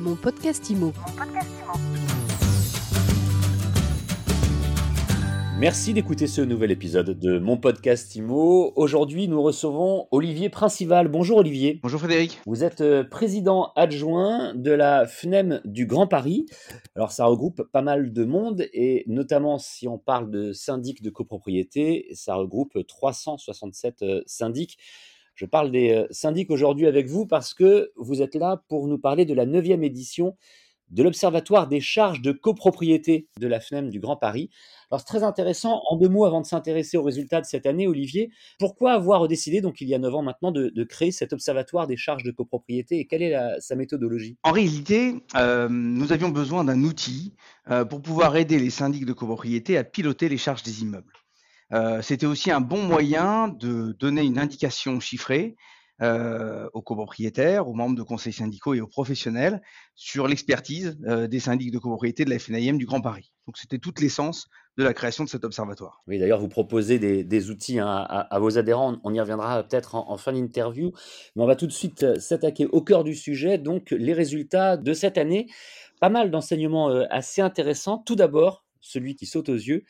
Mon podcast IMO. Merci d'écouter ce nouvel épisode de mon podcast IMO. Aujourd'hui, nous recevons Olivier Principal. Bonjour Olivier. Bonjour Frédéric. Vous êtes euh, président adjoint de la FNEM du Grand Paris. Alors ça regroupe pas mal de monde et notamment si on parle de syndics de copropriété, ça regroupe 367 euh, syndics. Je parle des euh, syndics aujourd'hui avec vous parce que vous êtes là pour nous parler de la 9e édition de l'Observatoire des charges de copropriété de la FNEM du Grand Paris. Alors c'est très intéressant, en deux mots avant de s'intéresser aux résultats de cette année, Olivier, pourquoi avoir décidé, donc il y a neuf ans maintenant, de, créer cet Observatoire des charges de copropriété et quelle est sa méthodologie? En réalité, euh, nous avions besoin d'un outil euh, pour pouvoir aider les syndics de copropriété à piloter les charges des immeubles. Euh, c'était aussi un bon moyen de donner une indication chiffrée euh, aux copropriétaires, aux membres de conseils syndicaux et aux professionnels sur l'expertise euh, des syndics de copropriété de la FNIM du Grand Paris. Donc c'était toute l'essence de la création de cet observatoire. Oui, d'ailleurs, vous proposez des, outils hein, à, vos adhérents. On y reviendra peut-être en, fin d'interview. Mais on va tout de suite s'attaquer au cœur du sujet, donc les résultats de cette année. Pas mal d'enseignements assez intéressants. Tout d'abord, celui qui saute aux yeux,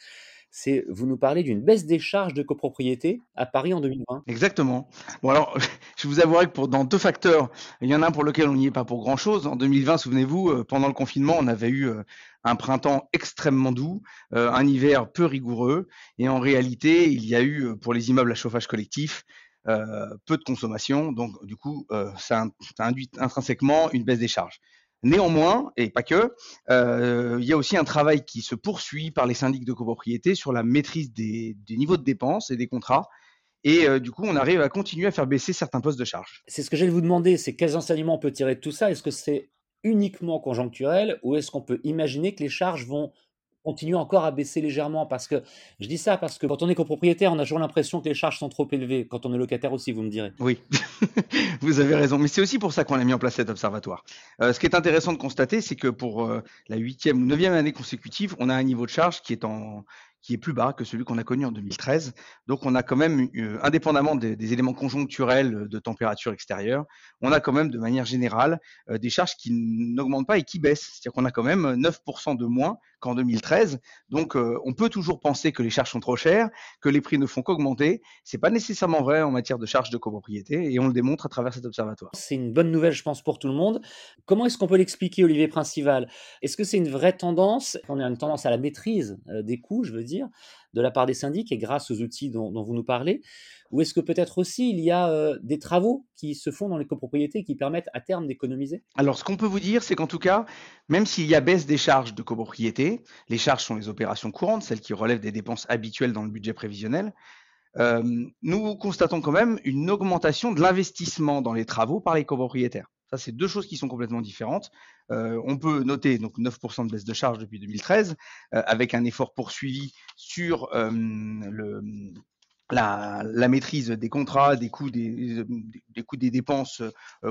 c'est vous nous parlez d'une baisse des charges de copropriété à Paris en 2020. Exactement. Bon alors, je vous avouerai que dans deux facteurs, il y en a un pour lequel on n'y est pas pour grand-chose. En 2020, souvenez-vous, euh, pendant le confinement, on avait eu euh, un printemps extrêmement doux, euh, un hiver peu rigoureux, et en réalité, il y a eu pour les immeubles à chauffage collectif peu de consommation, donc du coup, ça induit intrinsèquement une baisse des charges. Néanmoins, et pas que, euh, il y a aussi un travail qui se poursuit par les syndics de copropriété sur la maîtrise des, niveaux de dépenses et des contrats. Et euh, du coup, on arrive à continuer à faire baisser certains postes de charge. C'est ce que j'allais vous demander, c'est quels enseignements on peut tirer de tout ça? Est-ce que c'est uniquement conjoncturel ou est-ce qu'on peut imaginer que les charges vont continue encore à baisser légèrement parce que je dis ça parce que quand on est copropriétaire, on a toujours l'impression que les charges sont trop élevées. Quand on est locataire aussi, vous me direz. Oui, vous avez raison. Mais c'est aussi pour ça qu'on a mis en place cet observatoire. Euh, ce qui est intéressant de constater, c'est que pour euh, la huitième ou neuvième année consécutive, on a un niveau de charge qui est en qui est plus bas que celui qu'on a connu en 2013. Donc on a quand même, euh, indépendamment des, éléments conjoncturels de température extérieure, on a quand même de manière générale euh, des charges qui n'augmentent pas et qui baissent. C'est-à-dire qu'on a quand même 9% de moins qu'en 2013. Donc euh, on peut toujours penser que les charges sont trop chères, que les prix ne font qu'augmenter. C'est pas nécessairement vrai en matière de charges de copropriété et on le démontre à travers cet observatoire. C'est une bonne nouvelle, je pense, pour tout le monde. Comment est-ce qu'on peut l'expliquer, Olivier Principal? Est-ce que c'est une vraie tendance? On a une tendance à la maîtrise des coûts, je veux dire de la part des syndics et grâce aux outils dont, vous nous parlez Ou est-ce que peut-être aussi il y a euh, des travaux qui se font dans les copropriétés qui permettent à terme d'économiser? Alors ce qu'on peut vous dire, c'est qu'en tout cas, même s'il y a baisse des charges de copropriété, les charges sont les opérations courantes, celles qui relèvent des dépenses habituelles dans le budget prévisionnel, euh, nous constatons quand même une augmentation de l'investissement dans les travaux par les copropriétaires. Ça, c'est deux choses qui sont complètement différentes. Euh, on peut noter donc 9% de baisse de charge depuis 2013, euh, avec un effort poursuivi sur euh, la, maîtrise des contrats, des coûts des, des coûts des dépenses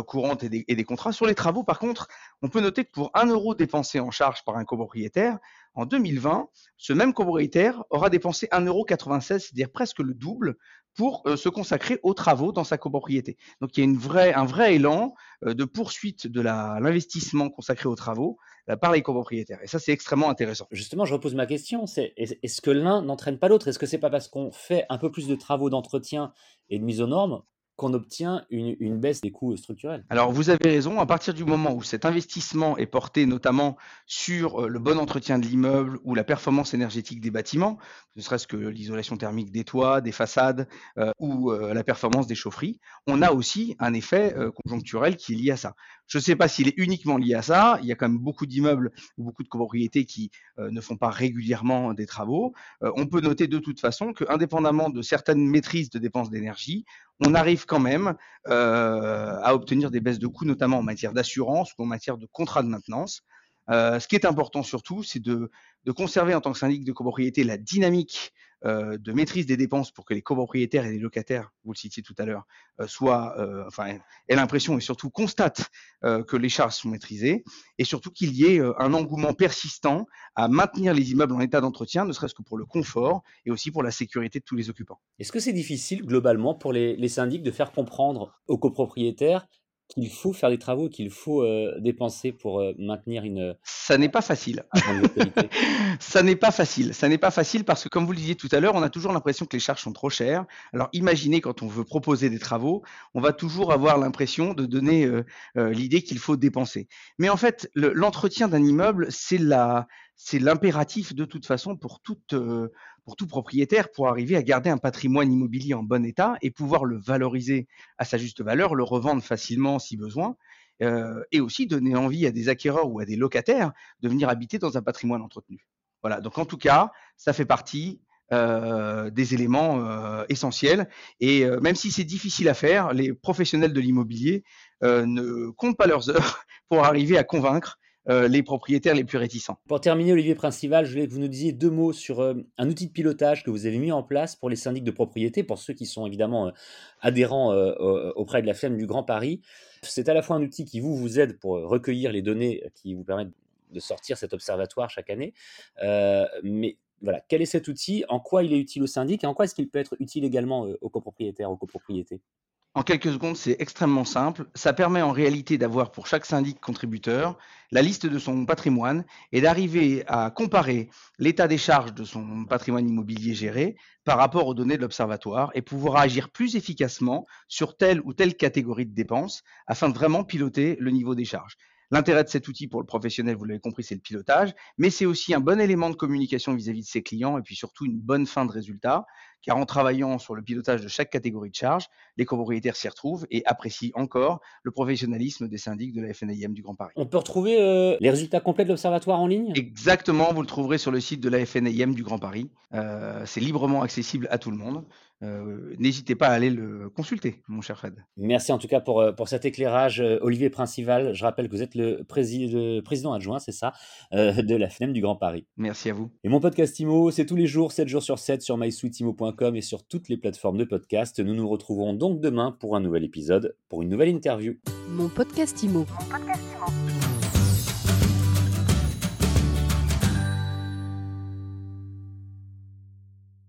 courantes et des, et des, contrats. Sur les travaux, par contre, on peut noter que pour 1 euro dépensé en charge par un copropriétaire, en 2020, ce même copropriétaire aura dépensé 1,96 euro, c'est-à-dire presque le double, pour euh, se consacrer aux travaux dans sa copropriété. Donc il y a un vrai élan euh, de poursuite de l'investissement consacré aux travaux euh, par les copropriétaires. Et ça, c'est extrêmement intéressant. Justement, je repose ma question, est-ce que l'un n'entraîne pas l'autre? Est-ce que c'est pas parce qu'on fait un peu plus de travaux d'entretien et de mise aux normes qu'on obtient une, baisse des coûts structurels. Alors vous avez raison, à partir du moment où cet investissement est porté notamment sur euh, le bon entretien de l'immeuble ou la performance énergétique des bâtiments, ne serait-ce que l'isolation thermique des toits, des façades euh, ou euh, la performance des chaufferies, on a aussi un effet conjoncturel qui est lié à ça. Je ne sais pas s'il est uniquement lié à ça, il y a quand même beaucoup d'immeubles ou beaucoup de copropriétés qui ne font pas régulièrement des travaux. on peut noter de toute façon que, indépendamment de certaines maîtrises de dépenses d'énergie, on arrive quand même euh, à obtenir des baisses de coûts, notamment en matière d'assurance ou en matière de contrat de maintenance. Euh, ce qui est important surtout, c'est de, conserver en tant que syndic de copropriété la dynamique de maîtrise des dépenses pour que les copropriétaires et les locataires, vous le citiez tout à l'heure, euh, soient, enfin, aient l'impression et surtout constatent que les charges sont maîtrisées et surtout qu'il y ait un engouement persistant à maintenir les immeubles en état d'entretien, ne serait-ce que pour le confort et aussi pour la sécurité de tous les occupants. Est-ce que c'est difficile globalement pour les, les syndics de faire comprendre aux copropriétaires qu'il faut faire des travaux, qu'il faut dépenser pour maintenir une. Ça n'est pas facile. ça n'est pas facile. Ça n'est pas facile parce que, comme vous le disiez tout à l'heure, on a toujours l'impression que les charges sont trop chères. Alors, imaginez quand on veut proposer des travaux, on va toujours avoir l'impression de donner l'idée qu'il faut dépenser. Mais en fait, l'entretien d'un immeuble, c'est la, c'est l'impératif de toute façon euh, pour tout propriétaire pour arriver à garder un patrimoine immobilier en bon état et pouvoir le valoriser à sa juste valeur, le revendre facilement si besoin, euh, et aussi donner envie à des acquéreurs ou à des locataires de venir habiter dans un patrimoine entretenu. Voilà, donc en tout cas, ça fait partie euh, des éléments essentiels. Et même si c'est difficile à faire, les professionnels de l'immobilier ne comptent pas leurs heures pour arriver à convaincre euh, les propriétaires les plus réticents. Pour terminer, Olivier Principal, je voulais que vous nous disiez deux mots sur euh, un outil de pilotage que vous avez mis en place pour les syndics de propriété, pour ceux qui sont évidemment euh, adhérents auprès de la FEM du Grand Paris. C'est à la fois un outil qui vous, vous aide pour recueillir les données qui vous permettent de sortir cet observatoire chaque année, mais voilà, quel est cet outil, en quoi il est utile au syndic et en quoi est-ce qu'il peut être utile également aux copropriétaires, aux copropriétés? En quelques secondes, c'est extrêmement simple. Ça permet en réalité d'avoir pour chaque syndic contributeur la liste de son patrimoine et d'arriver à comparer l'état des charges de son patrimoine immobilier géré par rapport aux données de l'observatoire et pouvoir agir plus efficacement sur telle ou telle catégorie de dépenses afin de vraiment piloter le niveau des charges. L'intérêt de cet outil pour le professionnel, vous l'avez compris, c'est le pilotage, mais c'est aussi un bon élément de communication vis-à-vis de ses clients et puis surtout une bonne fin de résultat, car en travaillant sur le pilotage de chaque catégorie de charge, les copropriétaires s'y retrouvent et apprécient encore le professionnalisme des syndics de la FNIM du Grand Paris. On peut retrouver euh, les résultats complets de l'observatoire en ligne? Exactement, vous le trouverez sur le site de la FNIM du Grand Paris. Euh, c'est librement accessible à tout le monde. Euh, n'hésitez pas à aller le consulter, mon cher Fred. Merci en tout cas pour, pour cet éclairage, Olivier Principal. Je rappelle que vous êtes le, président adjoint, c'est ça, de la FNIM du Grand Paris. Merci à vous. Et mon podcast IMO, c'est tous les jours, 7 jours sur 7 sur mysweetimo.com et sur toutes les plateformes de podcast. Nous nous retrouverons donc demain pour un nouvel épisode, pour une nouvelle interview. Mon podcast IMO. Mon podcast